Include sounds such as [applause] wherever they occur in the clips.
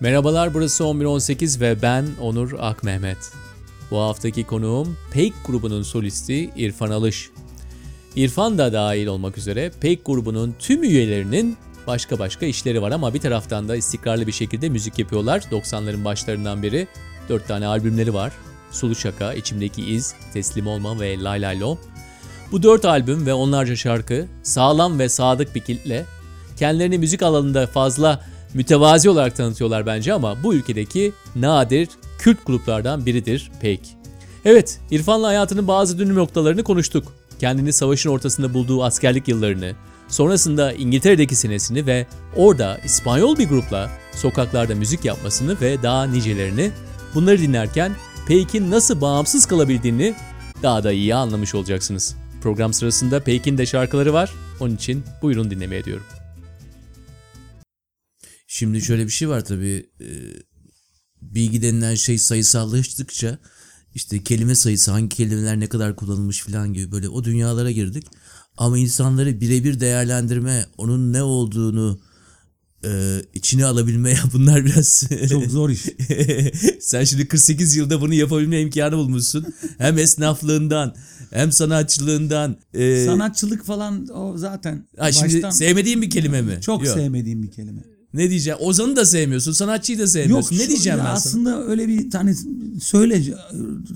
Merhabalar burası 1118 ve ben Onur Akmehmet. Bu haftaki konuğum Peik grubunun solisti İrfan Alış. İrfan da dahil olmak üzere Peik grubunun tüm üyelerinin başka başka işleri var ama bir taraftan da istikrarlı bir şekilde müzik yapıyorlar. 90'ların başlarından beri 4 tane albümleri var. Sulu Şaka, İçimdeki İz, Teslim Olma ve Lay Lay Lo. Bu dört albüm ve onlarca şarkı sağlam ve sadık bir kitle. Kendilerini müzik alanında fazla mütevazi olarak tanıtıyorlar bence ama bu ülkedeki nadir kült gruplardan biridir Peik. Evet, İrfan'la hayatının bazı dönüm noktalarını konuştuk. Kendini savaşın ortasında bulduğu askerlik yıllarını, sonrasında İngiltere'deki senesini ve orada İspanyol bir grupla sokaklarda müzik yapmasını ve daha nicelerini bunları dinlerken Peik'in nasıl bağımsız kalabildiğini daha da iyi anlamış olacaksınız. Program sırasında Peik'in de şarkıları var. Onun için buyurun dinlemeye diyorum. Şimdi şöyle bir şey var tabii. e, Bilgi denilen şey sayısallaştıkça işte kelime sayısı, hangi kelimeler ne kadar kullanılmış falan gibi böyle o dünyalara girdik. Ama insanları birebir değerlendirme, onun ne olduğunu e, içine alabilme [laughs] bunlar biraz [laughs] Çok zor iş. [laughs] Sen şimdi 48 yılda bunu yapabilme imkanı bulmuşsun. Hem esnaflığından hem sanatçılığından. e, Sanatçılık falan o zaten ha, şimdi baştan sevmediğin bir kelime mi? çok Yok. sevmediğim bir kelime. Ne diyeceğim? Ozan'ı da sevmiyorsun, sanatçıyı da sevmiyorsun. ne şu- diyeceğim ben sana? Aslında öyle bir tane söyle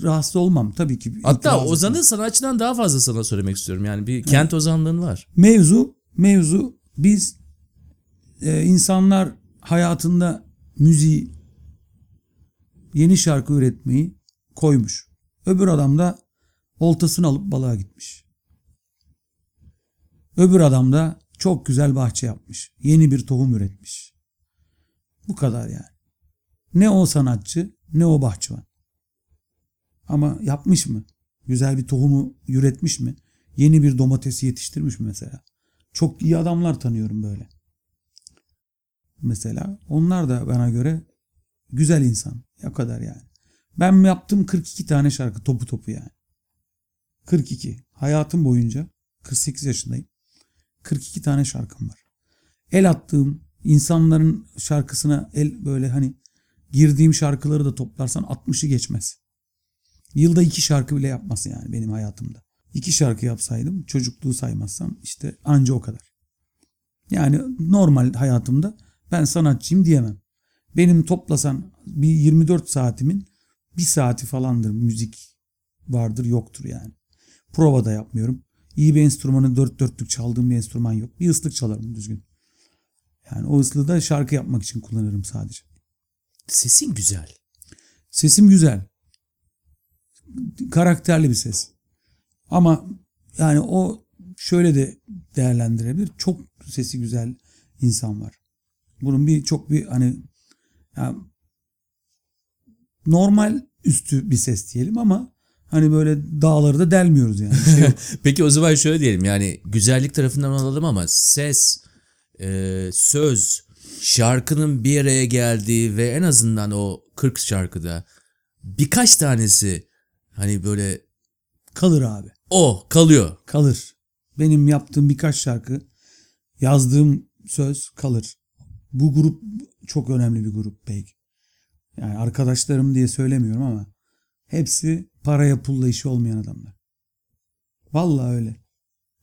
rahatsız olmam tabii ki. Hatta Ozan'ı sanatçıdan daha fazla sana söylemek istiyorum. Yani bir kent ozanlığın var. mevzu mevzu biz e, insanlar hayatında müziği yeni şarkı üretmeyi koymuş. Öbür adam da oltasını alıp balığa gitmiş. Öbür adam da çok güzel bahçe yapmış. Yeni bir tohum üretmiş. Bu kadar yani. Ne o sanatçı ne o bahçıvan. Ama yapmış mı? Güzel bir tohumu üretmiş mi? Yeni bir domatesi yetiştirmiş mi mesela? Çok iyi adamlar tanıyorum böyle. Mesela onlar da bana göre güzel insan. Ya kadar yani. Ben yaptım 42 tane şarkı topu topu yani. 42. Hayatım boyunca 48 yaşındayım. 42 tane şarkım var. El attığım insanların şarkısına el böyle hani girdiğim şarkıları da toplarsan 60'ı geçmez. Yılda iki şarkı bile yapması yani benim hayatımda. İki şarkı yapsaydım çocukluğu saymazsam işte anca o kadar. Yani normal hayatımda ben sanatçıyım diyemem. Benim toplasan bir 24 saatimin bir saati falandır müzik vardır yoktur yani. Prova da yapmıyorum. İyi bir enstrümanı dört dörtlük çaldığım bir enstrüman yok. Bir ıslık çalarım düzgün. Yani o ıslığı da şarkı yapmak için kullanırım sadece. Sesin güzel. Sesim güzel. Karakterli bir ses. Ama yani o şöyle de değerlendirebilir. Çok sesi güzel insan var. Bunun bir çok bir hani ya normal üstü bir ses diyelim ama hani böyle dağları da delmiyoruz yani. Şey. [laughs] Peki o zaman şöyle diyelim yani güzellik tarafından alalım ama ses, e, söz, şarkının bir araya geldiği ve en azından o 40 şarkıda birkaç tanesi hani böyle Kalır abi. o kalıyor. Kalır. Benim yaptığım birkaç şarkı, yazdığım söz kalır. Bu grup çok önemli bir grup belki. Yani arkadaşlarım diye söylemiyorum ama hepsi paraya pulla işi olmayan adamlar. Vallahi öyle.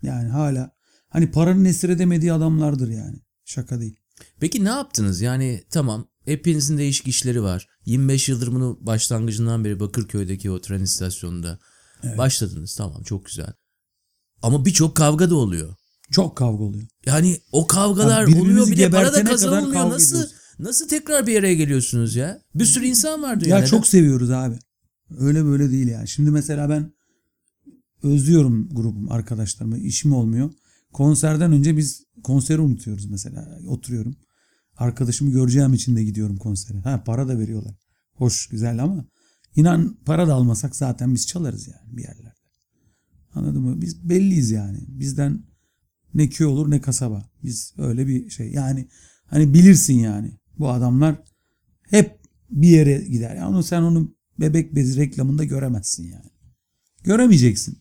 Yani hala hani paranın esir edemediği adamlardır yani. Şaka değil. Peki ne yaptınız? Yani tamam hepinizin değişik işleri var. 25 yıldır bunu başlangıcından beri Bakırköy'deki o tren istasyonunda başladınız. Tamam çok güzel. Ama birçok kavga da oluyor. Çok kavga oluyor. Yani o kavgalar Ya birbirimizi oluyor bir de para da kazanılmıyor. Nasıl ediyoruz. nasıl tekrar bir araya geliyorsunuz ya? Bir sürü insan var dünyada. Ya çok seviyoruz abi. Öyle böyle değil yani. Şimdi mesela ben özlüyorum grubum, arkadaşlarımı. işim olmuyor. Konserden önce biz konseri unutuyoruz mesela. Oturuyorum. Arkadaşımı göreceğim için de gidiyorum konsere. Ha para da veriyorlar. Hoş, güzel ama inan para da almasak zaten biz çalarız yani bir yerlerde. Anladın mı? Biz belliyiz yani. Bizden ne köy olur ne kasaba. Biz öyle bir şey. Yani hani bilirsin yani. Bu adamlar hep bir yere gider. Yani onu sen onu bebek bezi reklamında göremezsin yani. Göremeyeceksin.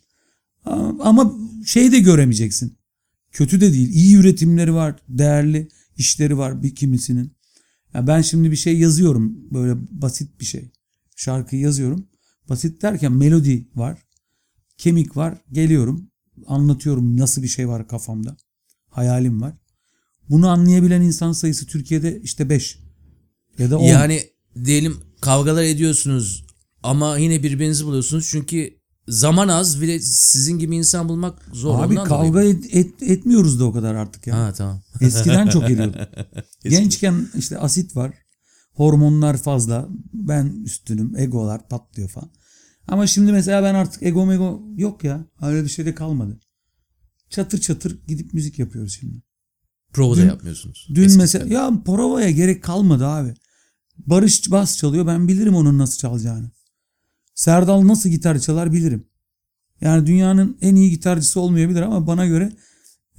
Ama şey de göremeyeceksin. Kötü de değil. İyi üretimleri var. Değerli işleri var bir kimisinin. Ya ben şimdi bir şey yazıyorum böyle basit bir şey. Şarkıyı yazıyorum. Basit derken melodi var. Kemik var. Geliyorum. Anlatıyorum nasıl bir şey var kafamda. Hayalim var. Bunu anlayabilen insan sayısı Türkiye'de işte 5 ya da 10. Yani diyelim kavgalar ediyorsunuz ama yine birbirinizi buluyorsunuz çünkü zaman az ve sizin gibi insan bulmak zor. Abi ondan kavga dolayı. et- et- etmiyoruz da o kadar artık ya. Ha tamam. [laughs] Eskiden çok ediyorduk. [laughs] Gençken işte asit var. Hormonlar fazla. Ben üstünüm. Egolar patlıyor falan. Ama şimdi mesela ben artık ego mego yok ya. Öyle bir şey de kalmadı. Çatır çatır gidip müzik yapıyoruz şimdi. Prova da yapmıyorsunuz. Dün Eskisi mesela ya provaya gerek kalmadı abi. Barış bas çalıyor ben bilirim onun nasıl çalacağını. Serdal nasıl gitar çalar bilirim. Yani dünyanın en iyi gitarcısı olmayabilir ama bana göre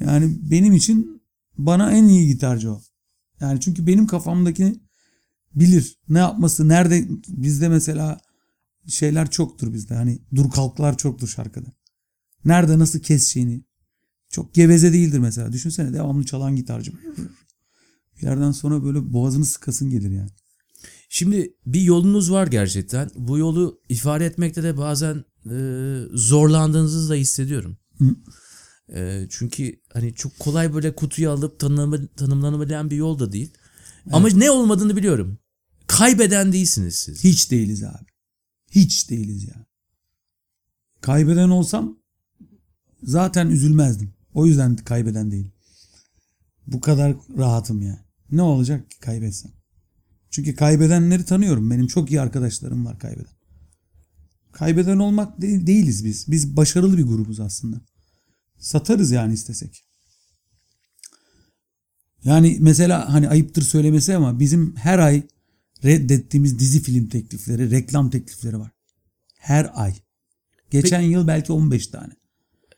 yani benim için bana en iyi gitarcı o. Yani çünkü benim kafamdaki bilir. Ne yapması, nerede bizde mesela şeyler çoktur bizde. Hani dur kalklar çoktur şarkıda. Nerede nasıl keseceğini. Çok geveze değildir mesela. Düşünsene devamlı çalan gitarcı. Bir yerden sonra böyle boğazını sıkasın gelir yani. Şimdi bir yolunuz var gerçekten. Bu yolu ifade etmekte de bazen e, zorlandığınızı da hissediyorum. Hı. E, çünkü hani çok kolay böyle kutuyu alıp tanımlama, tanımlanabilen bir yol da değil. Ama ne olmadığını biliyorum. Kaybeden değilsiniz siz. Hiç değiliz abi. Hiç değiliz ya. Kaybeden olsam zaten üzülmezdim. O yüzden kaybeden değilim. Bu kadar rahatım ya. Ne olacak ki kaybetsem? Çünkü kaybedenleri tanıyorum. Benim çok iyi arkadaşlarım var kaybeden. Kaybeden olmak değil, değiliz biz. Biz başarılı bir grubuz aslında. Satarız yani istesek. Yani mesela hani ayıptır söylemesi ama bizim her ay reddettiğimiz dizi film teklifleri, reklam teklifleri var. Her ay. Geçen yıl belki 15 tane.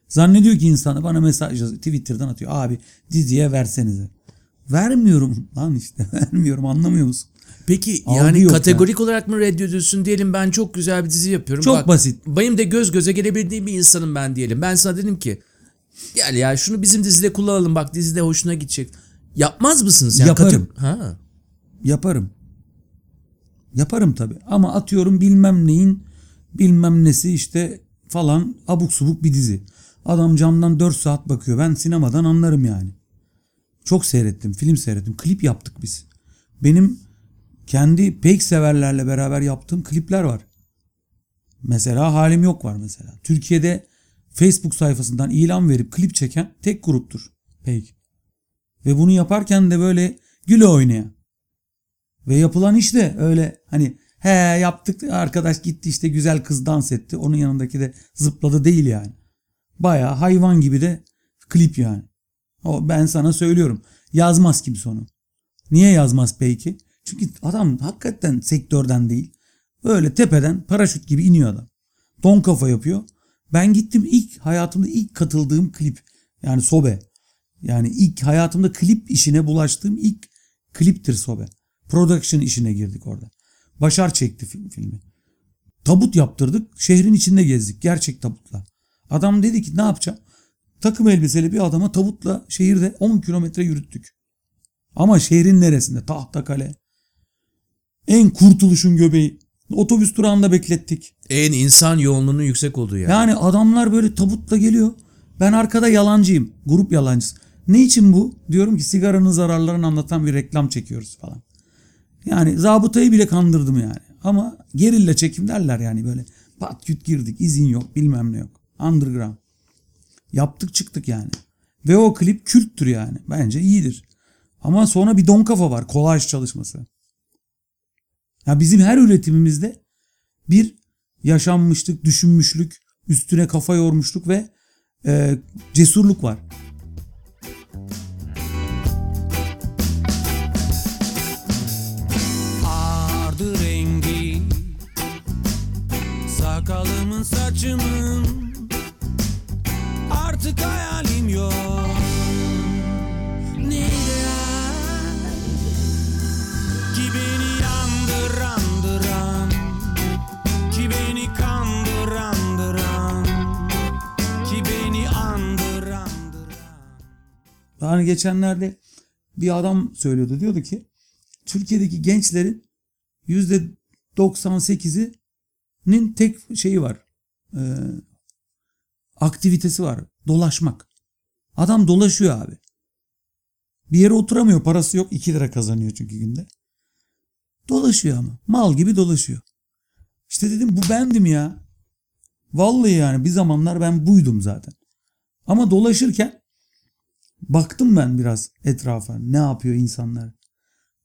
Zannediyor ki insanı bana mesaj yazıyor. Twitter'dan atıyor. Abi diziye versenize. Vermiyorum lan işte. [laughs] Vermiyorum anlamıyor musun? Peki Algı yani yok kategorik olarak mı reddediyorsun diyelim ben çok güzel bir dizi yapıyorum. Çok Bak, basit. Benim de göz göze gelebildiğim bir insanım ben diyelim. Ben sana dedim ki gel ya şunu bizim dizide kullanalım bak dizide hoşuna gidecek. Yapmaz mısınız? Yani Yaparım. kate- Ha. Yaparım. Yaparım tabii. Ama atıyorum bilmem neyin bilmem nesi işte falan abuk subuk bir dizi. Adam camdan 4 saat bakıyor. Ben sinemadan anlarım yani. Çok seyrettim. Film seyrettim. Klip yaptık biz. Benim kendi pek severlerle beraber yaptığım klipler var. Mesela Halim Yok var mesela. Türkiye'de Facebook sayfasından ilan verip klip çeken tek gruptur. Pek. Ve bunu yaparken de böyle güle oynaya. Ve yapılan iş de öyle hani he yaptık arkadaş gitti işte güzel kız dans etti. Onun yanındaki de zıpladı değil yani. Baya hayvan gibi de klip yani. O ben sana söylüyorum. Yazmaz kimse onu. Niye yazmaz peki? Çünkü adam hakikaten sektörden değil. Böyle tepeden paraşüt gibi iniyor adam. Don kafa yapıyor. Ben gittim ilk hayatımda ilk katıldığım klip. Yani Sobe. Yani ilk hayatımda klip işine bulaştığım ilk kliptir Sobe. Production işine girdik orada. Başar çekti film, filmi. Tabut yaptırdık. Şehrin içinde gezdik. Gerçek tabutla. Adam dedi ki ne yapacağım? Takım elbiseli bir adama tabutla şehirde 10 kilometre yürüttük. Ama şehrin neresinde? Tahtakale. En kurtuluşun göbeği. Otobüs durağında beklettik. En insan yoğunluğunun yüksek olduğu yer. Yani adamlar böyle tabutla geliyor. Ben arkada yalancıyım. Grup yalancısı. Ne için bu? Diyorum ki sigaranın zararlarını anlatan bir reklam çekiyoruz falan. Yani zabıtayı bile kandırdım yani. Ama gerilla çekim derler yani böyle. Pat küt girdik. izin yok bilmem ne yok. Underground. Yaptık çıktık yani. Ve o klip külttür yani. Bence iyidir. Ama sonra bir don kafa var. Kolaj çalışması. Ya bizim her üretimimizde bir yaşanmışlık, düşünmüşlük, üstüne kafa yormuşluk ve e, cesurluk var. Yani geçenlerde bir adam söylüyordu. Diyordu ki Türkiye'deki gençlerin yüzde 98'inin tek şeyi var. Ee, aktivitesi var. Dolaşmak. Adam dolaşıyor abi. Bir yere oturamıyor. Parası yok. 2 lira kazanıyor çünkü günde. Dolaşıyor ama. Mal gibi dolaşıyor. İşte dedim bu bendim ya. Vallahi yani bir zamanlar ben buydum zaten. Ama dolaşırken baktım ben biraz etrafa. Ne yapıyor insanlar?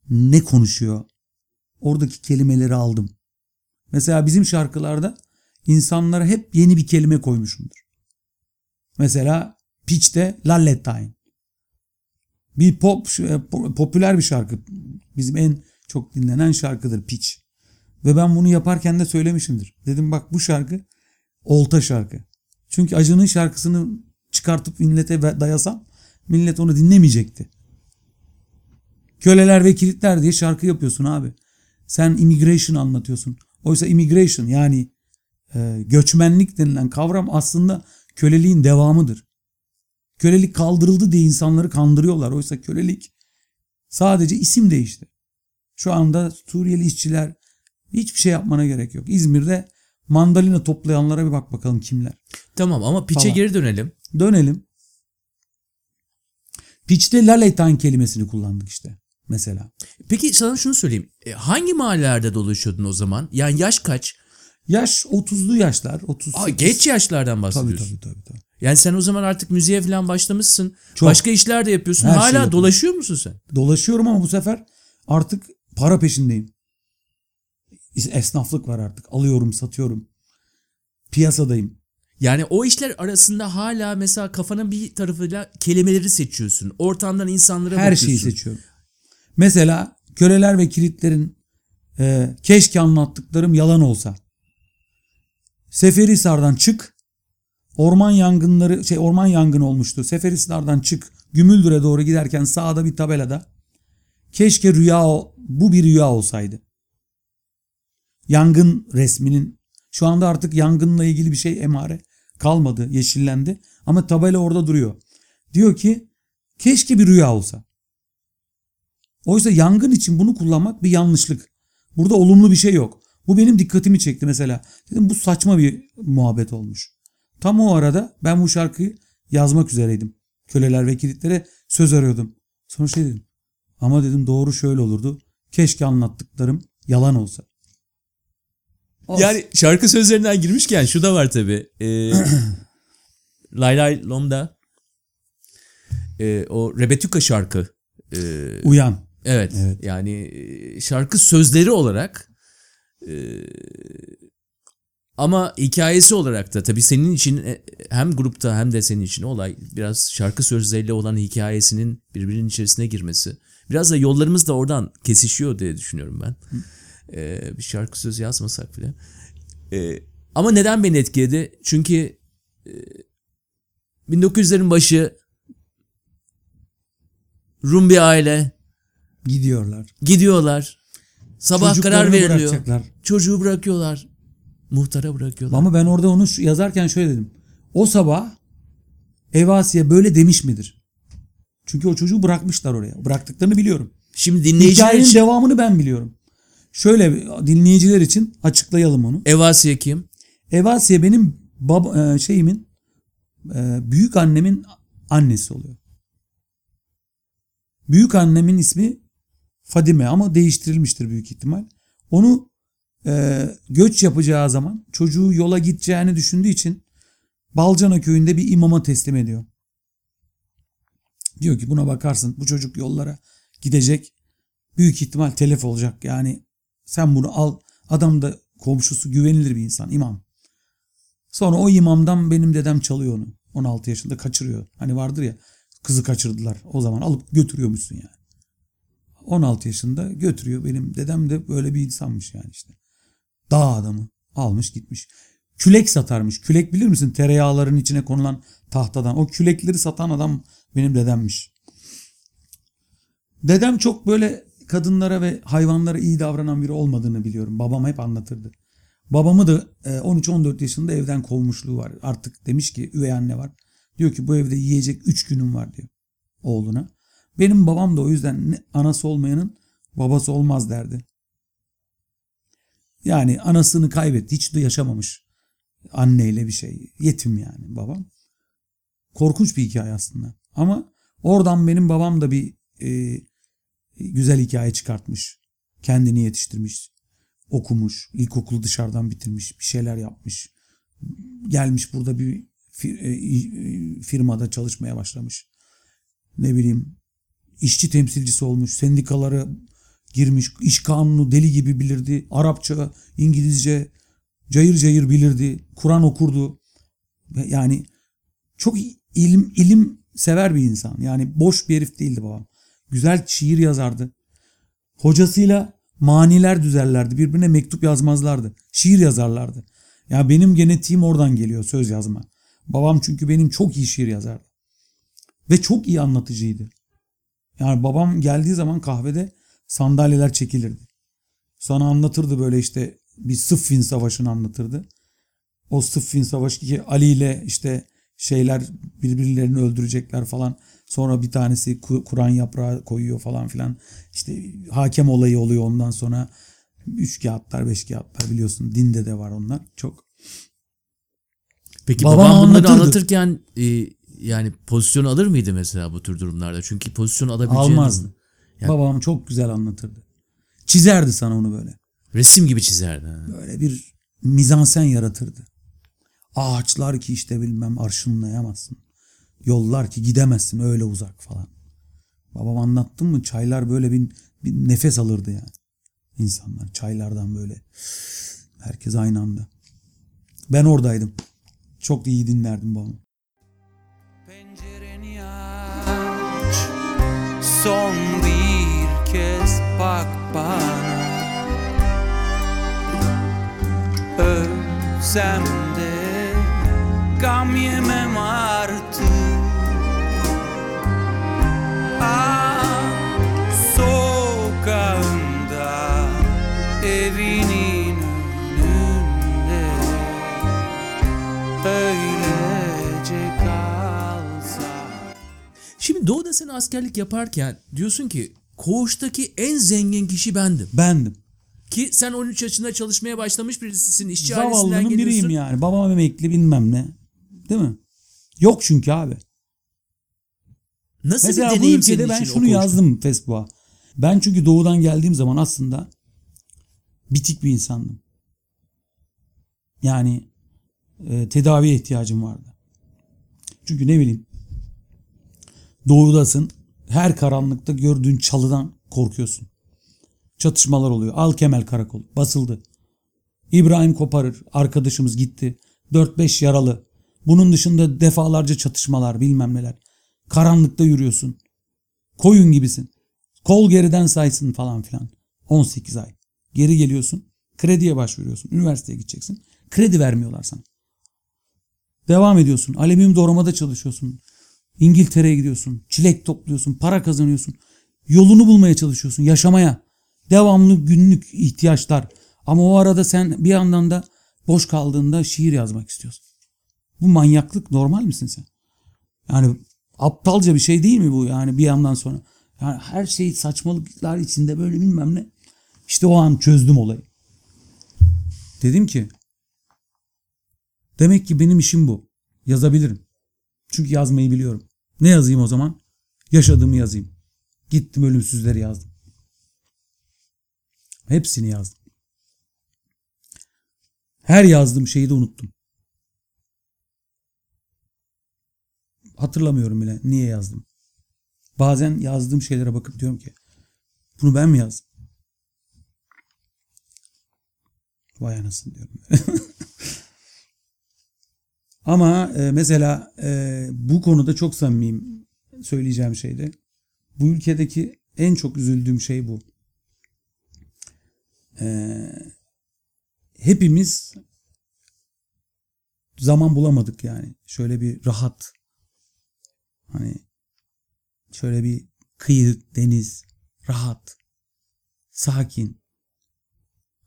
Ne konuşuyor? Oradaki kelimeleri aldım. Mesela bizim şarkılarda insanlara hep yeni bir kelime koymuşumdur. Mesela Pitch'te Lalletine. Bir pop e, po- popüler bir şarkı. Bizim en çok dinlenen şarkıdır Pitch. Ve ben bunu yaparken de söylemişimdir. Dedim bak bu şarkı olta şarkı. Çünkü Acı'nın şarkısını çıkartıp millete dayasam millet onu dinlemeyecekti. Köleler ve kilitler diye şarkı yapıyorsun abi. Sen immigration anlatıyorsun. Oysa immigration yani e, göçmenlik denilen kavram aslında köleliğin devamıdır. Kölelik kaldırıldı diye insanları kandırıyorlar. Oysa kölelik sadece isim değişti. Şu anda Suriyeli işçiler hiçbir şey yapmana gerek yok. İzmir'de mandalina toplayanlara bir bak bakalım kimler. Tamam ama piçe Falan. geri dönelim. Dönelim. Pitch'te laletan kelimesini kullandık işte mesela. Peki sana şunu söyleyeyim. E, hangi mahallelerde dolaşıyordun o zaman? Yani yaş kaç? Yaş 30'lu yaşlar. 30 Aa, geç yaşlardan Tabii bahsediyorsun. tabii tabii. tabii. Yani sen o zaman artık müziğe falan başlamışsın. Çok. Başka işler de yapıyorsun. Her Hala yapıyorum. dolaşıyor musun sen? Dolaşıyorum ama bu sefer artık para peşindeyim. Esnaflık var artık. Alıyorum, satıyorum. Piyasadayım. Yani o işler arasında hala mesela kafanın bir tarafıyla kelimeleri seçiyorsun. Ortamdan insanlara Her bakıyorsun. şeyi seçiyorum. Mesela köleler ve kilitlerin e, keşke anlattıklarım yalan olsa. Seferihisar'dan çık. Orman yangınları şey orman yangını olmuştu. Seferihisar'dan çık. Gümüldür'e doğru giderken sağda bir tabelada keşke rüya bu bir rüya olsaydı. Yangın resminin şu anda artık yangınla ilgili bir şey emare kalmadı, yeşillendi ama tabela orada duruyor. Diyor ki keşke bir rüya olsa. Oysa yangın için bunu kullanmak bir yanlışlık. Burada olumlu bir şey yok. Bu benim dikkatimi çekti mesela. Dedim bu saçma bir muhabbet olmuş. Tam o arada ben bu şarkıyı yazmak üzereydim. Köleler ve kilitlere söz arıyordum. Sonra şey dedim. Ama dedim doğru şöyle olurdu. Keşke anlattıklarım yalan olsa. Olsun. Yani şarkı sözlerinden girmişken şu da var tabii. Ee, [clears throat] Lay Lay Lom'da e, o Rebetuka şarkı. e, Uyan. evet, Evet. yani e, şarkı sözleri olarak e, ama hikayesi olarak da tabii senin için e, hem grupta hem de senin için olay biraz şarkı sözleriyle olan hikayesinin birbirinin içerisine girmesi. Biraz da yollarımız da oradan kesişiyor diye düşünüyorum ben. Ee, bir şarkı sözü yazmasak bile. Ee, ama neden beni etkiledi? Çünkü e, 1900'lerin başı Rum bir aile Gidiyorlar. gidiyorlar. Sabah karar veriliyor. Çocuğu bırakıyorlar. Muhtara bırakıyorlar. Ama ben orada onu yazarken şöyle dedim. O sabah Evasiye böyle demiş midir? Çünkü o çocuğu bırakmışlar oraya. Bıraktıklarını biliyorum. Şimdi dinleyiciler Hikayenin için devamını ben biliyorum. Şöyle dinleyiciler için açıklayalım onu. Evasiye kim? Evasiye benim bab e, şeyimin e, büyük annemin annesi oluyor. Büyük annemin ismi Fadime ama değiştirilmiştir büyük ihtimal. Onu e, göç yapacağı zaman çocuğu yola gideceğini düşündüğü için Balcana köyünde bir imama teslim ediyor. Diyor ki buna bakarsın bu çocuk yollara gidecek. Büyük ihtimal telef olacak. Yani sen bunu al. Adam da komşusu güvenilir bir insan imam. Sonra o imamdan benim dedem çalıyor onu. 16 yaşında kaçırıyor. Hani vardır ya kızı kaçırdılar. O zaman alıp götürüyormuşsun yani. 16 yaşında götürüyor. Benim dedem de böyle bir insanmış yani işte. Dağ adamı almış gitmiş. Külek satarmış. Külek bilir misin? Tereyağların içine konulan tahtadan. O külekleri satan adam benim dedemmiş. Dedem çok böyle kadınlara ve hayvanlara iyi davranan biri olmadığını biliyorum. Babam hep anlatırdı. Babamı da e, 13-14 yaşında evden kovmuşluğu var. Artık demiş ki üvey anne var. Diyor ki bu evde yiyecek 3 günüm var diyor oğluna. Benim babam da o yüzden anası olmayanın Babası olmaz derdi. Yani anasını kaybetti. Hiç de yaşamamış. Anneyle bir şey. Yetim yani babam. Korkunç bir hikaye aslında. Ama oradan benim babam da bir e, güzel hikaye çıkartmış. Kendini yetiştirmiş. Okumuş. ilkokulu dışarıdan bitirmiş. Bir şeyler yapmış. Gelmiş burada bir e, e, firmada çalışmaya başlamış. Ne bileyim işçi temsilcisi olmuş. Sendikalara girmiş. iş kanunu deli gibi bilirdi. Arapça, İngilizce cayır cayır bilirdi. Kur'an okurdu. Yani çok ilim ilim sever bir insan. Yani boş bir herif değildi babam. Güzel şiir yazardı. Hocasıyla maniler düzerlerdi. Birbirine mektup yazmazlardı. Şiir yazarlardı. Ya benim genetiğim oradan geliyor söz yazma. Babam çünkü benim çok iyi şiir yazardı. Ve çok iyi anlatıcıydı. Yani babam geldiği zaman kahvede sandalyeler çekilirdi. Sana anlatırdı böyle işte bir Sıffin Savaşı'nı anlatırdı. O Sıffin Savaşı ki Ali ile işte şeyler birbirlerini öldürecekler falan. Sonra bir tanesi Ku- Kur'an yaprağı koyuyor falan filan. İşte hakem olayı oluyor ondan sonra. Üç kağıtlar, beş kağıtlar biliyorsun. Dinde de var onlar. Çok. Peki Babam babam bunları anlatırdı. anlatırken e, yani pozisyon alır mıydı mesela bu tür durumlarda? Çünkü pozisyon alabileceğini Almazdı. Yani- Babam çok güzel anlatırdı. Çizerdi sana onu böyle. resim gibi çizerdi. ha. Böyle bir mizansen yaratırdı. Ağaçlar ki işte bilmem arşınlayamazsın. Yollar ki gidemezsin öyle uzak falan. Babam anlattım mı çaylar böyle bir, bir nefes alırdı yani. İnsanlar çaylardan böyle. Herkes aynı anda. Ben oradaydım. Çok iyi dinlerdim babamı. Pencereni aç Son bir kez bak bana Ölsem Gam yemem Şimdi Doğu'da sen askerlik yaparken diyorsun ki koğuştaki en zengin kişi bendim. Bendim. Ki sen 13 yaşında çalışmaya başlamış birisisin. işçi ailesinden geliyorsun. biriyim yani. Babam emekli bilmem ne. Değil mi? Yok çünkü abi. Nasıl Mesela bir bu deneyim ülkede senin ben için o şunu koğuşta? yazdım Facebook'a. Ben çünkü doğudan geldiğim zaman aslında bitik bir insandım. Yani e, tedaviye ihtiyacım vardı. Çünkü ne bileyim doğudasın her karanlıkta gördüğün çalıdan korkuyorsun. Çatışmalar oluyor. Al Kemal Karakol basıldı. İbrahim Koparır arkadaşımız gitti. 4-5 yaralı. Bunun dışında defalarca çatışmalar bilmem neler. Karanlıkta yürüyorsun. Koyun gibisin. Kol geriden saysın falan filan. 18 ay. Geri geliyorsun. Krediye başvuruyorsun. Üniversiteye gideceksin. Kredi vermiyorlar sana. Devam ediyorsun. Alüminyum doğramada çalışıyorsun. İngiltere'ye gidiyorsun. Çilek topluyorsun. Para kazanıyorsun. Yolunu bulmaya çalışıyorsun. Yaşamaya. Devamlı günlük ihtiyaçlar. Ama o arada sen bir yandan da boş kaldığında şiir yazmak istiyorsun. Bu manyaklık normal misin sen? Yani aptalca bir şey değil mi bu yani bir yandan sonra? Yani her şey saçmalıklar içinde böyle bilmem ne. İşte o an çözdüm olayı. Dedim ki demek ki benim işim bu. Yazabilirim. Çünkü yazmayı biliyorum. Ne yazayım o zaman? Yaşadığımı yazayım. Gittim ölümsüzleri yazdım. Hepsini yazdım. Her yazdığım şeyi de unuttum. Hatırlamıyorum bile niye yazdım. Bazen yazdığım şeylere bakıp diyorum ki bunu ben mi yazdım? Vay anasını diyorum. [laughs] Ama e, mesela e, bu konuda çok samimiyim söyleyeceğim şeyde. Bu ülkedeki en çok üzüldüğüm şey bu. E, hepimiz zaman bulamadık yani. Şöyle bir rahat hani şöyle bir kıyı, deniz, rahat, sakin.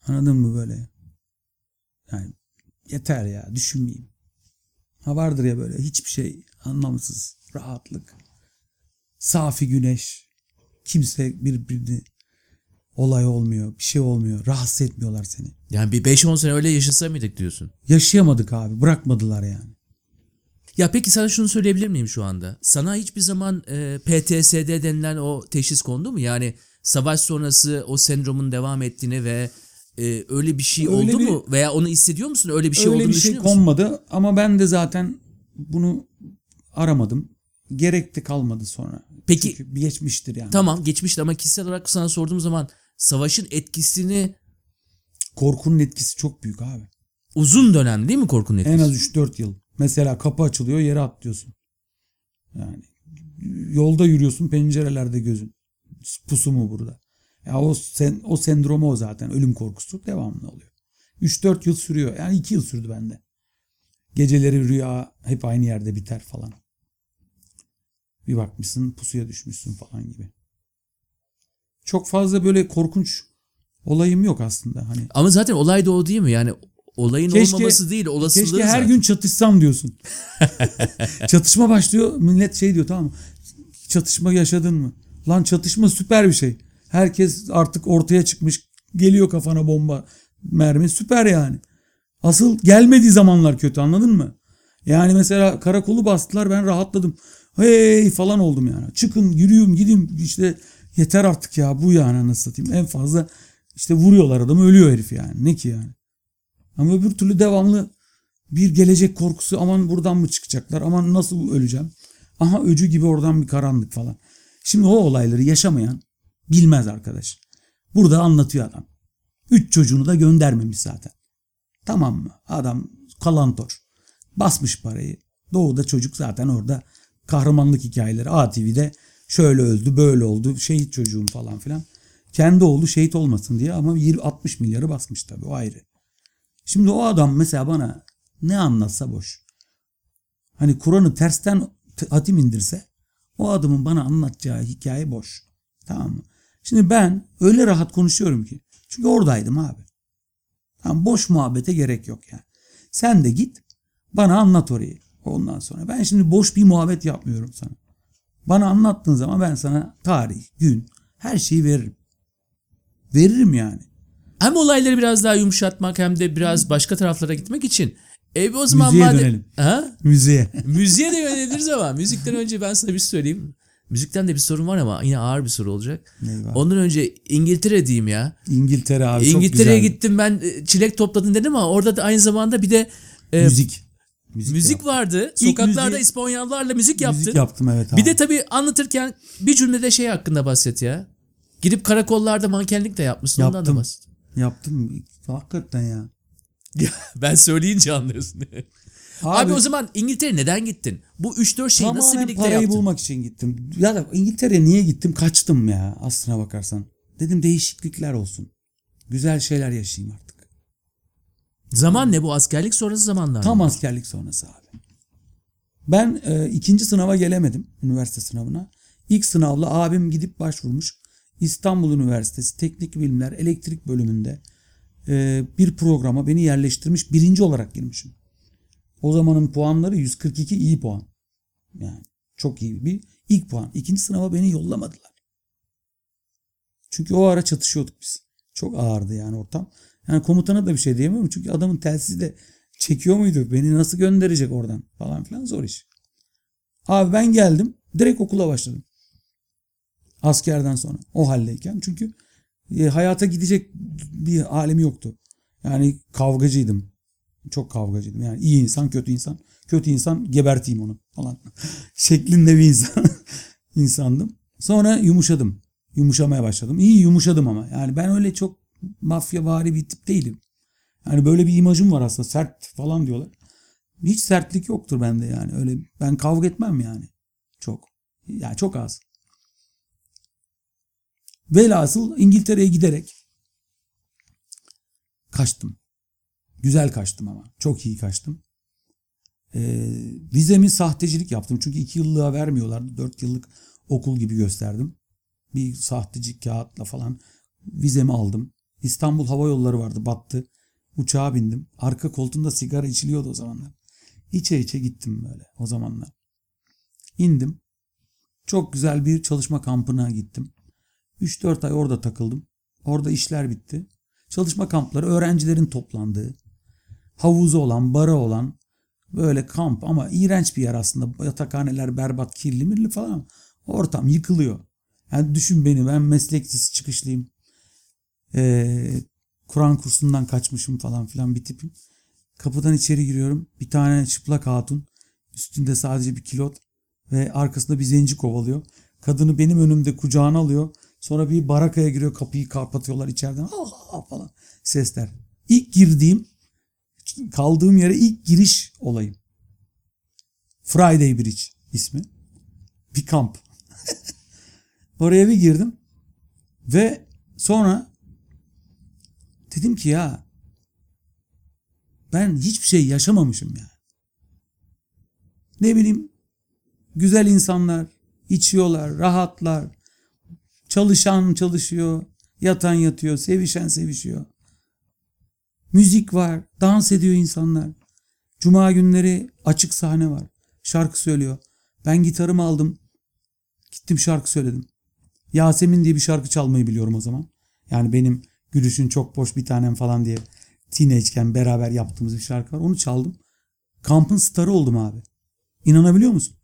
Anladın mı böyle? Yani yeter ya düşünmeyeyim. Ha vardır ya böyle hiçbir şey anlamsız, rahatlık. Safi güneş. Kimse birbirini olay olmuyor, bir şey olmuyor. Rahatsız etmiyorlar seni. Yani bir 5-10 sene öyle yaşasa mıydık diyorsun? Yaşayamadık abi. Bırakmadılar yani. Ya peki sana şunu söyleyebilir miyim şu anda? Sana hiçbir zaman e, PTSD denilen o teşhis kondu mu? Yani savaş sonrası o sendromun devam ettiğini ve e, öyle bir şey Öyle oldu bir- mu? Veya onu hissediyor musun? Öyle bir şey Öyle olduğunu bir şey düşünüyor musun? konmadı ama ben de zaten bunu aramadım. Gerek de kalmadı sonra. Peki- Çünkü geçmiştir yani. Tamam geçmişti ama kişisel olarak sana sorduğum zaman savaşın etkisini Korkunun etkisi çok büyük abi. uzun dönem değil mi korkunun etkisi? En az 3-4 yıl. Mesela kapı açılıyor yere atlıyorsun. Yani yolda yürüyorsun pencerelerde gözün. Pusu mu burada? Ya o sen, o sendromu o zaten ölüm korkusu devamlı oluyor. 3-4 yıl sürüyor. Yani 2 yıl sürdü bende. Geceleri rüya hep aynı yerde biter falan. Bir bakmışsın pusuya düşmüşsün falan gibi. Çok fazla böyle korkunç olayım yok aslında. Hani Ama zaten olay da o değil mi? Yani olayın Keşke- olmaması değil olasılığı Keşke her zaten. gün çatışsam diyorsun. [laughs] çatışma başlıyor. Millet şey diyor tamam mı? Çatışma yaşadın mı? Lan çatışma süper bir şey. Herkes artık ortaya çıkmış. Geliyor kafana bomba, mermi. Süper yani. Asıl gelmediği zamanlar kötü anladın mı? Yani mesela karakolu bastılar ben rahatladım. Hey falan oldum yani. Çıkın yürüyün gidin işte yeter artık ya bu yani nasıl satayım. En fazla işte vuruyorlar adamı ölüyor herif yani. Ne ki yani. Ama öbür türlü devamlı bir gelecek korkusu aman buradan mı çıkacaklar aman nasıl öleceğim. Aha öcü gibi oradan bir karanlık falan. Şimdi o olayları yaşamayan bilmez arkadaş. Burada anlatıyor adam. Üç çocuğunu da göndermemiş zaten. Tamam mı? Adam kalantor. Basmış parayı. Doğuda çocuk zaten orada kahramanlık hikayeleri ATV'de şöyle öldü böyle oldu şehit çocuğum falan filan. Kendi oğlu şehit olmasın diye ama 20 60 milyarı basmış tabii o ayrı. Şimdi o adam mesela bana ne anlatsa boş. Hani Kur'an'ı tersten hatim indirse o adamın bana anlatacağı hikaye boş. Tamam mı? Şimdi ben öyle rahat konuşuyorum ki. Çünkü oradaydım abi. Tamam boş muhabbete gerek yok yani. Sen de git bana anlat orayı. Ondan sonra ben şimdi boş bir muhabbet yapmıyorum sana. Bana anlattığın zaman ben sana tarih, gün, her şeyi veririm. Veririm yani. Hem olayları biraz daha yumuşatmak hem de biraz başka taraflara gitmek için e o zaman Müziğe madem- dönelim. Ha? Müziğe. Müziğe de yönelebiliriz ama müzikten önce ben sana bir şey söyleyeyim. Müzikten de bir sorun var ama yine ağır bir soru olacak. Eyvah. Ondan önce İngiltere diyeyim ya. İngiltere abi çok İngiltere'ye güzel. gittim ben e, çilek topladın dedim ama orada da aynı zamanda bir de e, müzik, Müzik. yap- vardı. İlk Sokaklarda müziği- İspanyollarla müzik yaptın. Müzik yaptım evet abi. Bir de tabii anlatırken bir cümlede şey hakkında bahset ya. Gidip karakollarda mankenlik de yapmışsın ondan da Yaptım. bahset. Yaptım. Hakikaten ya. [laughs] ben söyleyince anlıyorsun. [laughs] Abi, o zaman İngiltere neden gittin? Bu 3-4 şeyi nasıl birlikte parayı yaptın? bulmak için gittim. Ya da İngiltere'ye niye gittim? Kaçtım ya aslına bakarsan. Dedim değişiklikler olsun. Güzel şeyler yaşayayım artık. Zaman ne bu askerlik sonrası zamanlar Tam mı? askerlik sonrası abi. Ben e, ikinci sınava gelemedim. Üniversite sınavına. İlk sınavla abim gidip başvurmuş. İstanbul Üniversitesi Teknik Bilimler Elektrik bölümünde e, bir programa beni yerleştirmiş. Birinci olarak girmişim. O zamanın puanları 142 iyi puan. Yani çok iyi bir ilk puan. İkinci sınava beni yollamadılar. Çünkü o ara çatışıyorduk biz. Çok ağırdı yani ortam. Yani komutana da bir şey diyemiyorum. Çünkü adamın telsizi de çekiyor muydu? Beni nasıl gönderecek oradan falan filan zor iş. Abi ben geldim. Direkt okula başladım. Askerden sonra. O haldeyken. Çünkü e, hayata gidecek bir halim yoktu. Yani kavgacıydım. Çok kavgacıydım. Yani iyi insan, kötü insan. Kötü insan geberteyim onu falan. [laughs] Şeklinde bir insan [laughs] insandım. Sonra yumuşadım. Yumuşamaya başladım. İyi yumuşadım ama. Yani ben öyle çok mafyavari bir tip değilim. Yani böyle bir imajım var aslında. Sert falan diyorlar. Hiç sertlik yoktur bende yani. Öyle ben kavga etmem yani. Çok. Yani çok az. Velhasıl İngiltere'ye giderek kaçtım. Güzel kaçtım ama. Çok iyi kaçtım. Ee, vizemi sahtecilik yaptım. Çünkü iki yıllığa vermiyorlardı. Dört yıllık okul gibi gösterdim. Bir sahteci kağıtla falan vizemi aldım. İstanbul Hava Yolları vardı battı. Uçağa bindim. Arka koltuğunda sigara içiliyordu o zamanlar. İçe içe gittim böyle o zamanlar. İndim. Çok güzel bir çalışma kampına gittim. 3-4 ay orada takıldım. Orada işler bitti. Çalışma kampları öğrencilerin toplandığı, havuzu olan, bara olan böyle kamp ama iğrenç bir yer aslında. Yatakhaneler berbat, kirli mirli falan. Ortam yıkılıyor. Yani düşün beni ben meslek lisesi çıkışlıyım. Ee, Kur'an kursundan kaçmışım falan filan bir tipim. Kapıdan içeri giriyorum. Bir tane çıplak hatun. Üstünde sadece bir kilot. Ve arkasında bir zenci kovalıyor. Kadını benim önümde kucağına alıyor. Sonra bir barakaya giriyor. Kapıyı kapatıyorlar içeriden. Aa falan sesler. İlk girdiğim kaldığım yere ilk giriş olayım. Friday Bridge ismi. Bir kamp. [laughs] Oraya bir girdim. Ve sonra dedim ki ya ben hiçbir şey yaşamamışım ya. Ne bileyim güzel insanlar içiyorlar, rahatlar. Çalışan çalışıyor, yatan yatıyor, sevişen sevişiyor. Müzik var, dans ediyor insanlar. Cuma günleri açık sahne var. Şarkı söylüyor. Ben gitarımı aldım. Gittim şarkı söyledim. Yasemin diye bir şarkı çalmayı biliyorum o zaman. Yani benim gülüşün çok boş bir tanem falan diye teenage'ken beraber yaptığımız bir şarkı var. Onu çaldım. Kampın starı oldum abi. İnanabiliyor musun?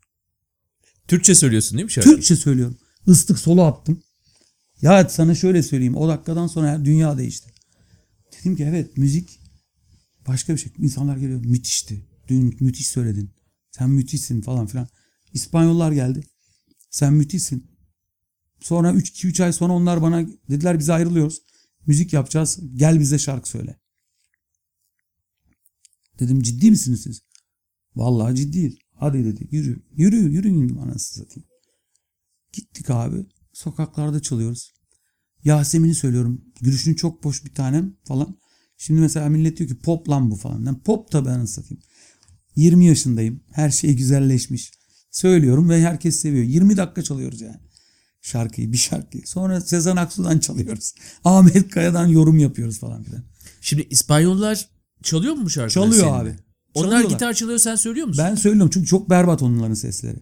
Türkçe söylüyorsun değil mi şarkıyı? Türkçe söylüyorum. Islık solo attım. Ya sana şöyle söyleyeyim. O dakikadan sonra her dünya değişti. Dedim ki evet müzik başka bir şey. İnsanlar geliyor. Müthişti. Dün müthiş söyledin. Sen müthişsin falan filan. İspanyollar geldi. Sen müthişsin. Sonra 3-2-3 ay sonra onlar bana dediler biz ayrılıyoruz. Müzik yapacağız. Gel bize şarkı söyle. Dedim ciddi misiniz siz? Vallahi ciddiyiz. Hadi dedi yürü. Yürü yürüyün anasını satayım. Gittik abi. Sokaklarda çalıyoruz. Yasemin'i söylüyorum. Gülüşün çok boş bir tanem falan. Şimdi mesela millet diyor ki pop lan bu falan. Ben pop tabii anasını satayım. 20 yaşındayım. Her şey güzelleşmiş. Söylüyorum ve herkes seviyor. 20 dakika çalıyoruz yani. Şarkıyı bir şarkıyı. Sonra Sezen Aksu'dan çalıyoruz. [laughs] Ahmet Kaya'dan yorum yapıyoruz falan filan. Şimdi İspanyollar çalıyor mu bu şarkıları Çalıyor seninle? abi. Onlar gitar çalıyor sen söylüyor musun? Ben söylüyorum çünkü çok berbat onların sesleri.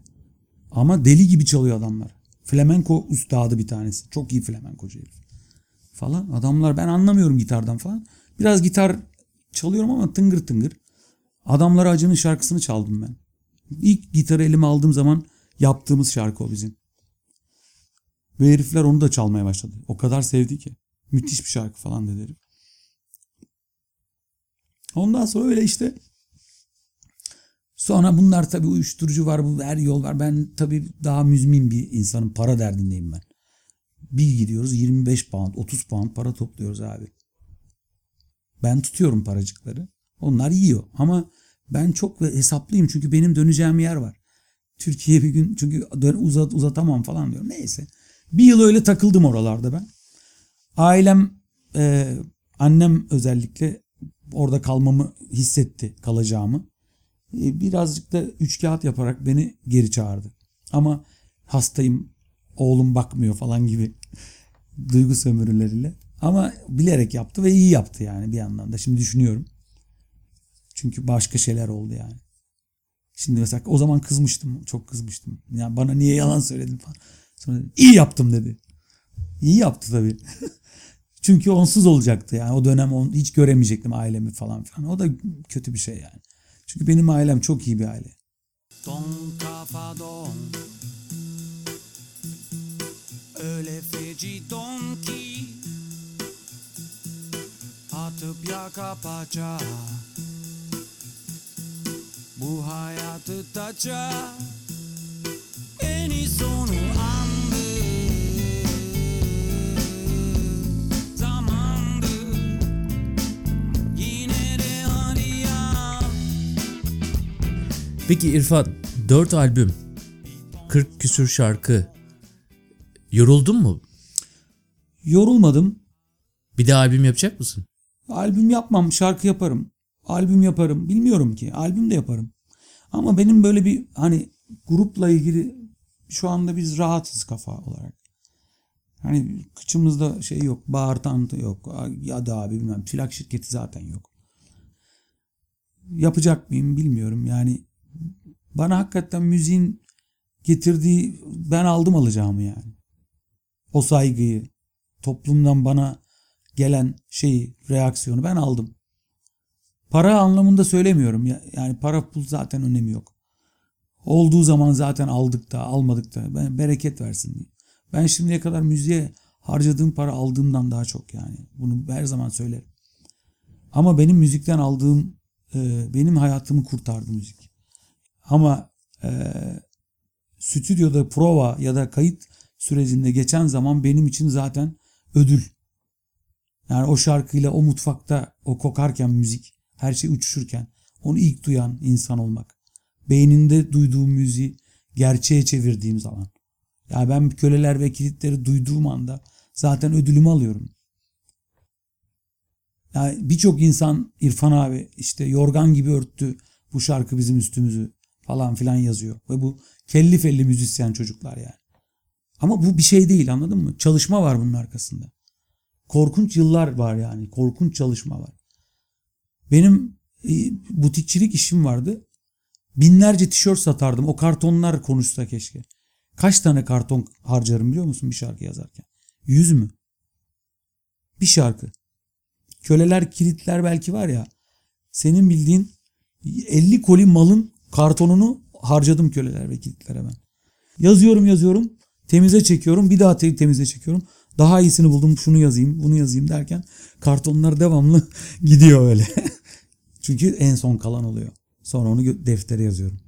Ama deli gibi çalıyor adamlar. Flamenko üstadı bir tanesi. Çok iyi flamenkocu herif. Falan. Adamlar ben anlamıyorum gitardan falan. Biraz gitar çalıyorum ama tıngır tıngır. Adamlara Acı'nın şarkısını çaldım ben. İlk gitarı elime aldığım zaman yaptığımız şarkı o bizim. Ve herifler onu da çalmaya başladı. O kadar sevdi ki. Müthiş bir şarkı falan dedi herif. Ondan sonra öyle işte Sonra bunlar tabii uyuşturucu var, bu her yol var. Ben tabii daha müzmin bir insanım. Para derdindeyim ben. Bir gidiyoruz 25 pound, 30 pound para topluyoruz abi. Ben tutuyorum paracıkları. Onlar yiyor. Ama ben çok hesaplıyım çünkü benim döneceğim yer var. Türkiye bir gün çünkü uzat, uzatamam falan diyorum. Neyse. Bir yıl öyle takıldım oralarda ben. Ailem, e, annem özellikle orada kalmamı hissetti, kalacağımı. E, birazcık da üç kağıt yaparak beni geri çağırdı. Ama hastayım, oğlum bakmıyor falan gibi [laughs] duygu sömürüleriyle. Ama bilerek yaptı ve iyi yaptı yani bir yandan da. Şimdi düşünüyorum. Çünkü başka şeyler oldu yani. Şimdi mesela o zaman kızmıştım. Çok kızmıştım. Yani bana niye yalan söyledin falan. Sonra dedi, iyi yaptım dedi. İyi yaptı tabii. [laughs] Çünkü onsuz olacaktı yani. O dönem on, hiç göremeyecektim ailemi falan filan. O da kötü bir şey yani. Çünkü benim ailem çok iyi bir aile. Don kafadon Öyle feci don ki Atıp yaka paça Bu hayatı taça En sonu andı Peki İrfan 4 albüm 40 küsür şarkı yoruldun mu? Yorulmadım. Bir daha albüm yapacak mısın? Albüm yapmam, şarkı yaparım. Albüm yaparım. Bilmiyorum ki. Albüm de yaparım. Ama benim böyle bir hani grupla ilgili şu anda biz rahatız kafa olarak. Hani kıçımızda şey yok. Bağırtan yok. Ya da abi bilmem. Plak şirketi zaten yok. Yapacak mıyım bilmiyorum. Yani bana hakikaten müziğin getirdiği ben aldım alacağımı yani. O saygıyı toplumdan bana gelen şeyi, reaksiyonu ben aldım. Para anlamında söylemiyorum. Ya- Yani para pul zaten önemi yok. Olduğu zaman zaten aldık da almadık da ben bereket versin diye. Ben şimdiye kadar müziğe harcadığım para aldığımdan daha çok yani. Bunu her zaman söylerim. Ama benim müzikten aldığım e, benim hayatımı kurtardı müzik. Ama e, stüdyoda prova ya da kayıt sürecinde geçen zaman benim için zaten ödül. Yani o şarkıyla o mutfakta o kokarken müzik her şey uçuşurken onu ilk duyan insan olmak. Beyninde duyduğum müziği gerçeğe çevirdiğim zaman. Ya ben köleler ve kilitleri duyduğum anda zaten ödülümü alıyorum. Yani birçok insan İrfan abi işte yorgan gibi örttü bu şarkı bizim üstümüzü falan filan yazıyor. Ve bu kelli felli müzisyen çocuklar yani. Ama bu bir şey değil anladın mı? Çalışma var bunun arkasında. Korkunç yıllar var yani. Korkunç çalışma var. Benim e, butikçilik işim vardı. Binlerce tişört satardım. O kartonlar konuşsa keşke. Kaç tane karton harcarım biliyor musun bir şarkı yazarken? Yüz mü? Bir şarkı. Köleler, kilitler belki var ya. Senin bildiğin 50 koli malın kartonunu harcadım köleler ve kilitlere ben. Yazıyorum yazıyorum. Temize çekiyorum. Bir daha te- temize çekiyorum. Daha iyisini buldum. Şunu yazayım, bunu yazayım derken kartonlar devamlı [laughs] gidiyor öyle. [laughs] Çünkü en son kalan oluyor. Sonra onu deftere yazıyorum.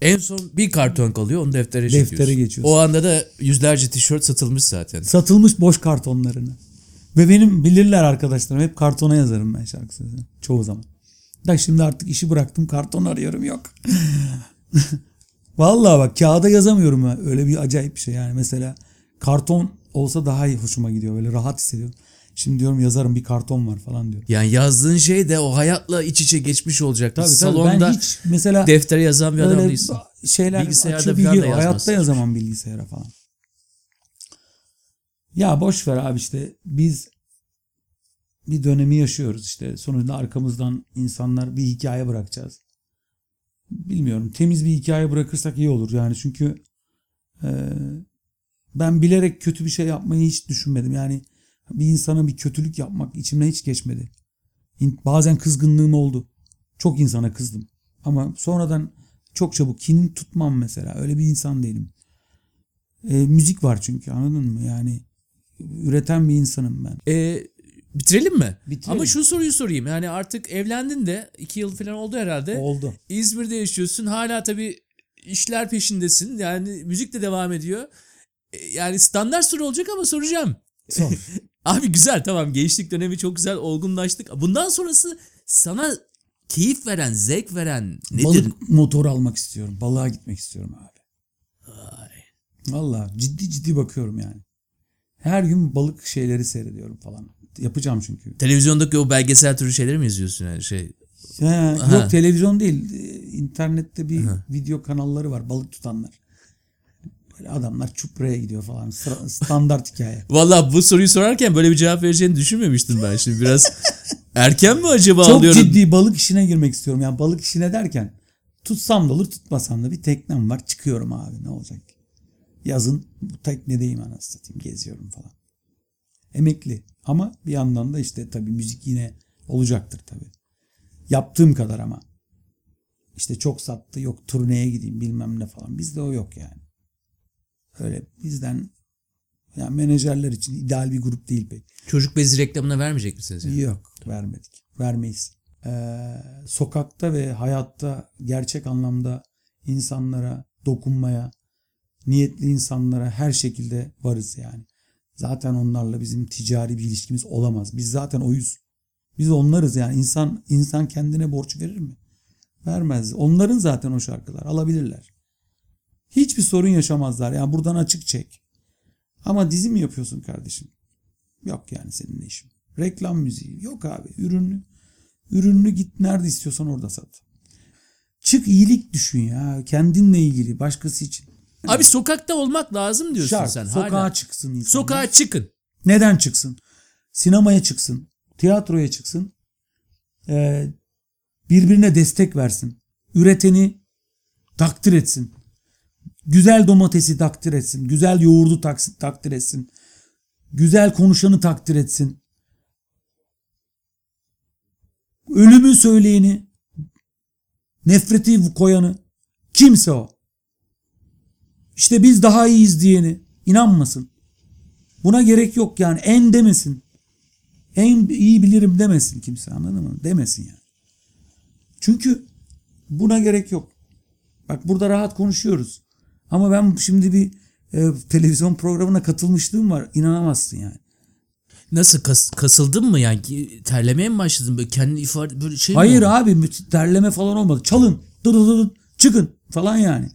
En son bir karton kalıyor onu deftere çekiyorsun. Deftere geçiyorsun. O anda da yüzlerce tişört satılmış zaten. Satılmış boş kartonlarını. Ve benim bilirler arkadaşlarım hep kartona yazarım ben şarkı sözünü. Çoğu zaman. Da şimdi artık işi bıraktım karton arıyorum yok. [laughs] Vallahi bak kağıda yazamıyorum ha. Öyle bir acayip bir şey yani. Mesela karton olsa daha iyi hoşuma gidiyor. Böyle rahat hissediyorum. Şimdi diyorum yazarım bir karton var falan diyorum. Yani yazdığın şey de o hayatla iç içe geçmiş olacak. Tabii tabii Salonda ben hiç mesela deftere yazan bir adam değilsin. şeyler Bilgisayarda falan da bilgi- hayatta yazamam bilgisayara falan. Ya boş ver abi işte biz bir dönemi yaşıyoruz işte. Sonuçta arkamızdan insanlar bir hikaye bırakacağız. Bilmiyorum. Temiz bir hikaye bırakırsak iyi olur yani çünkü e, ben bilerek kötü bir şey yapmayı hiç düşünmedim. Yani bir insana bir kötülük yapmak içimden hiç geçmedi. Bazen kızgınlığım oldu. Çok insana kızdım. Ama sonradan çok çabuk kin tutmam mesela. Öyle bir insan değilim. E, müzik var çünkü anladın mı? Yani üreten bir insanım ben. Ee, bitirelim mi? Bitirelim. Ama şu soruyu sorayım. Yani artık evlendin de iki yıl falan oldu herhalde. Oldu. İzmir'de yaşıyorsun. Hala tabii işler peşindesin. Yani müzik de devam ediyor. E, Yani standart soru olacak ama soracağım. Sor. [laughs] Abi güzel tamam gençlik dönemi çok güzel olgunlaştık. Bundan sonrası sana keyif veren, zevk veren nedir? Balık motoru almak istiyorum. Balığa gitmek istiyorum abi. Valla ciddi ciddi bakıyorum yani. Her gün balık şeyleri seyrediyorum falan. Yapacağım çünkü. Televizyondaki o belgesel türü şeyleri mi izliyorsun yani şey? Aha. yok televizyon değil. Ee, İnternette bir video kanalları var. Balık tutanlar. Böyle adamlar çupraya gidiyor falan. Sıra- Standart hikaye. [laughs] Valla bu soruyu sorarken böyle bir cevap vereceğini düşünmemiştim ben şimdi biraz. [laughs] erken mi acaba Çok alıyorum? ciddi balık işine girmek istiyorum. Yani balık işine derken tutsam da olur tutmasam da bir teknem var. Çıkıyorum abi ne olacak? Yazın bu teknedeyim anasını satayım geziyorum falan. Emekli ama bir yandan da işte tabii müzik yine olacaktır tabii. Yaptığım kadar ama. İşte çok sattı yok turneye gideyim bilmem ne falan. Bizde o yok yani. Öyle bizden yani menajerler için ideal bir grup değil pek. Çocuk bezi reklamına vermeyecek misiniz? Yani? Yok vermedik. Vermeyiz. Ee, sokakta ve hayatta gerçek anlamda insanlara dokunmaya, niyetli insanlara her şekilde varız yani. Zaten onlarla bizim ticari bir ilişkimiz olamaz. Biz zaten oyuz. Biz onlarız yani. İnsan insan kendine borç verir mi? Vermez. Onların zaten o şarkılar. Alabilirler. Hiçbir sorun yaşamazlar. Yani buradan açık çek. Ama dizi mi yapıyorsun kardeşim? Yok yani seninle işim. Reklam müziği. Yok abi. Ürünlü. Ürünlü git nerede istiyorsan orada sat. Çık iyilik düşün ya. Kendinle ilgili. Başkası için. Abi sokakta olmak lazım diyorsun Şart. sen Sokağa hala. çıksın insanlar. Sokağa çıkın. Neden çıksın? Sinemaya çıksın. Tiyatroya çıksın. Ee, birbirine destek versin. Üreteni takdir etsin. Güzel domatesi takdir etsin. Güzel yoğurdu taksit takdir etsin. Güzel konuşanı takdir etsin. ölümü söyleyeni, nefreti koyanı kimse o. İşte biz daha iyiyiz diyeni inanmasın. Buna gerek yok yani en demesin. En iyi bilirim demesin kimse anladın mı? Demesin yani. Çünkü buna gerek yok. Bak burada rahat konuşuyoruz. Ama ben şimdi bir e, televizyon programına katılmışlığım var. İnanamazsın yani. Nasıl kas, kasıldın mı yani terlemeye mi başladın böyle kendi ifade böyle şey mi Hayır oldu? abi terleme falan olmadı. Çalın. Dır, çıkın falan yani.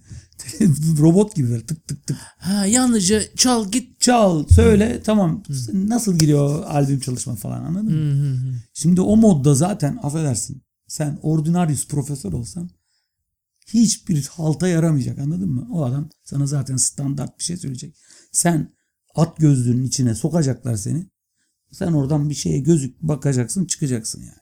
[laughs] Robot gibi böyle tık tık tık. Ha yalnızca çal git. Çal, söyle tamam. Nasıl gidiyor albüm çalışma falan anladın mı? Şimdi o modda zaten affedersin. Sen ordinarius profesör olsan hiçbir halta yaramayacak anladın mı? O adam sana zaten standart bir şey söyleyecek. Sen at gözlüğünün içine sokacaklar seni. Sen oradan bir şeye gözük bakacaksın çıkacaksın yani.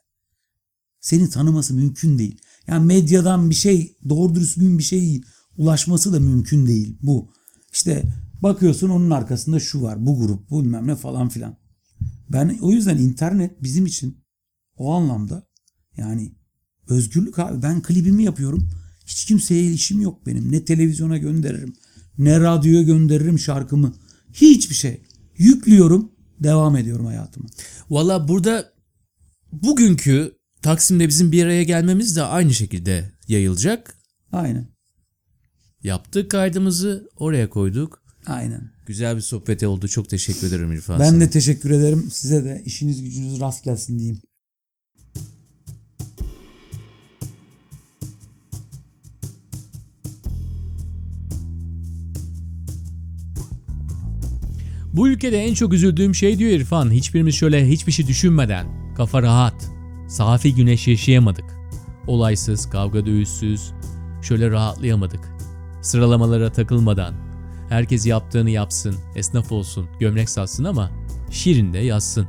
Seni tanıması mümkün değil. Yani medyadan bir şey doğru düzgün bir şey ulaşması da mümkün değil bu. İşte bakıyorsun onun arkasında şu var bu grup bu bilmem ne falan filan. Ben o yüzden internet bizim için o anlamda yani özgürlük abi ben klibimi yapıyorum. Hiç kimseye işim yok benim. Ne televizyona gönderirim ne radyoya gönderirim şarkımı. Hiçbir şey. Yüklüyorum devam ediyorum hayatıma. Valla burada bugünkü Taksim'de bizim bir araya gelmemiz de aynı şekilde yayılacak. Aynen. Yaptık kaydımızı oraya koyduk. Aynen. Güzel bir sohbet oldu. Çok teşekkür ederim İrfan. Ben sana. de teşekkür ederim. Size de işiniz gücünüz rast gelsin diyeyim. Bu ülkede en çok üzüldüğüm şey diyor İrfan. Hiçbirimiz şöyle hiçbir şey düşünmeden, kafa rahat, safi güneş yaşayamadık. Olaysız, kavga dövüşsüz, şöyle rahatlayamadık. Sıralamalara takılmadan, herkes yaptığını yapsın, esnaf olsun, gömlek satsın ama şirin de yazsın.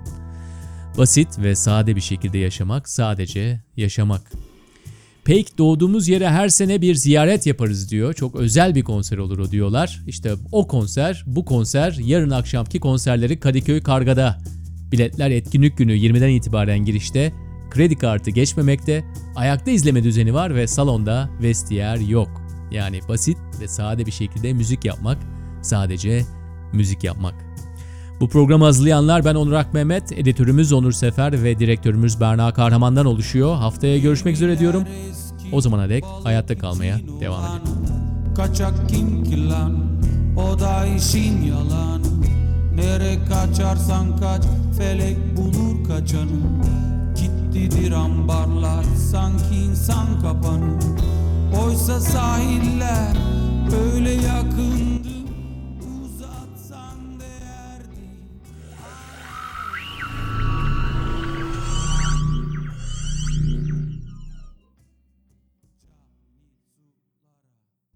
Basit ve sade bir şekilde yaşamak sadece yaşamak. Pek doğduğumuz yere her sene bir ziyaret yaparız diyor. Çok özel bir konser olur o diyorlar. İşte o konser, bu konser yarın akşamki konserleri Kadıköy Karga'da. Biletler etkinlik günü 20'den itibaren girişte. Kredi kartı geçmemekte. Ayakta izleme düzeni var ve salonda vestiyer yok. Yani basit ve sade bir şekilde müzik yapmak. Sadece müzik yapmak. Bu programı hazırlayanlar ben Onur Akmehmet, editörümüz Onur Sefer ve direktörümüz Berna Kahraman'dan oluşuyor. Haftaya görüşmek üzere diyorum. O zamana dek hayatta kalmaya devam edin. Kaçak kim ki lan O da işin yalan Nere kaçarsan kaç Felek bulur kaçanı Gittidir ambarlar Sanki insan kapanı Oysa sahiller Öyle yakın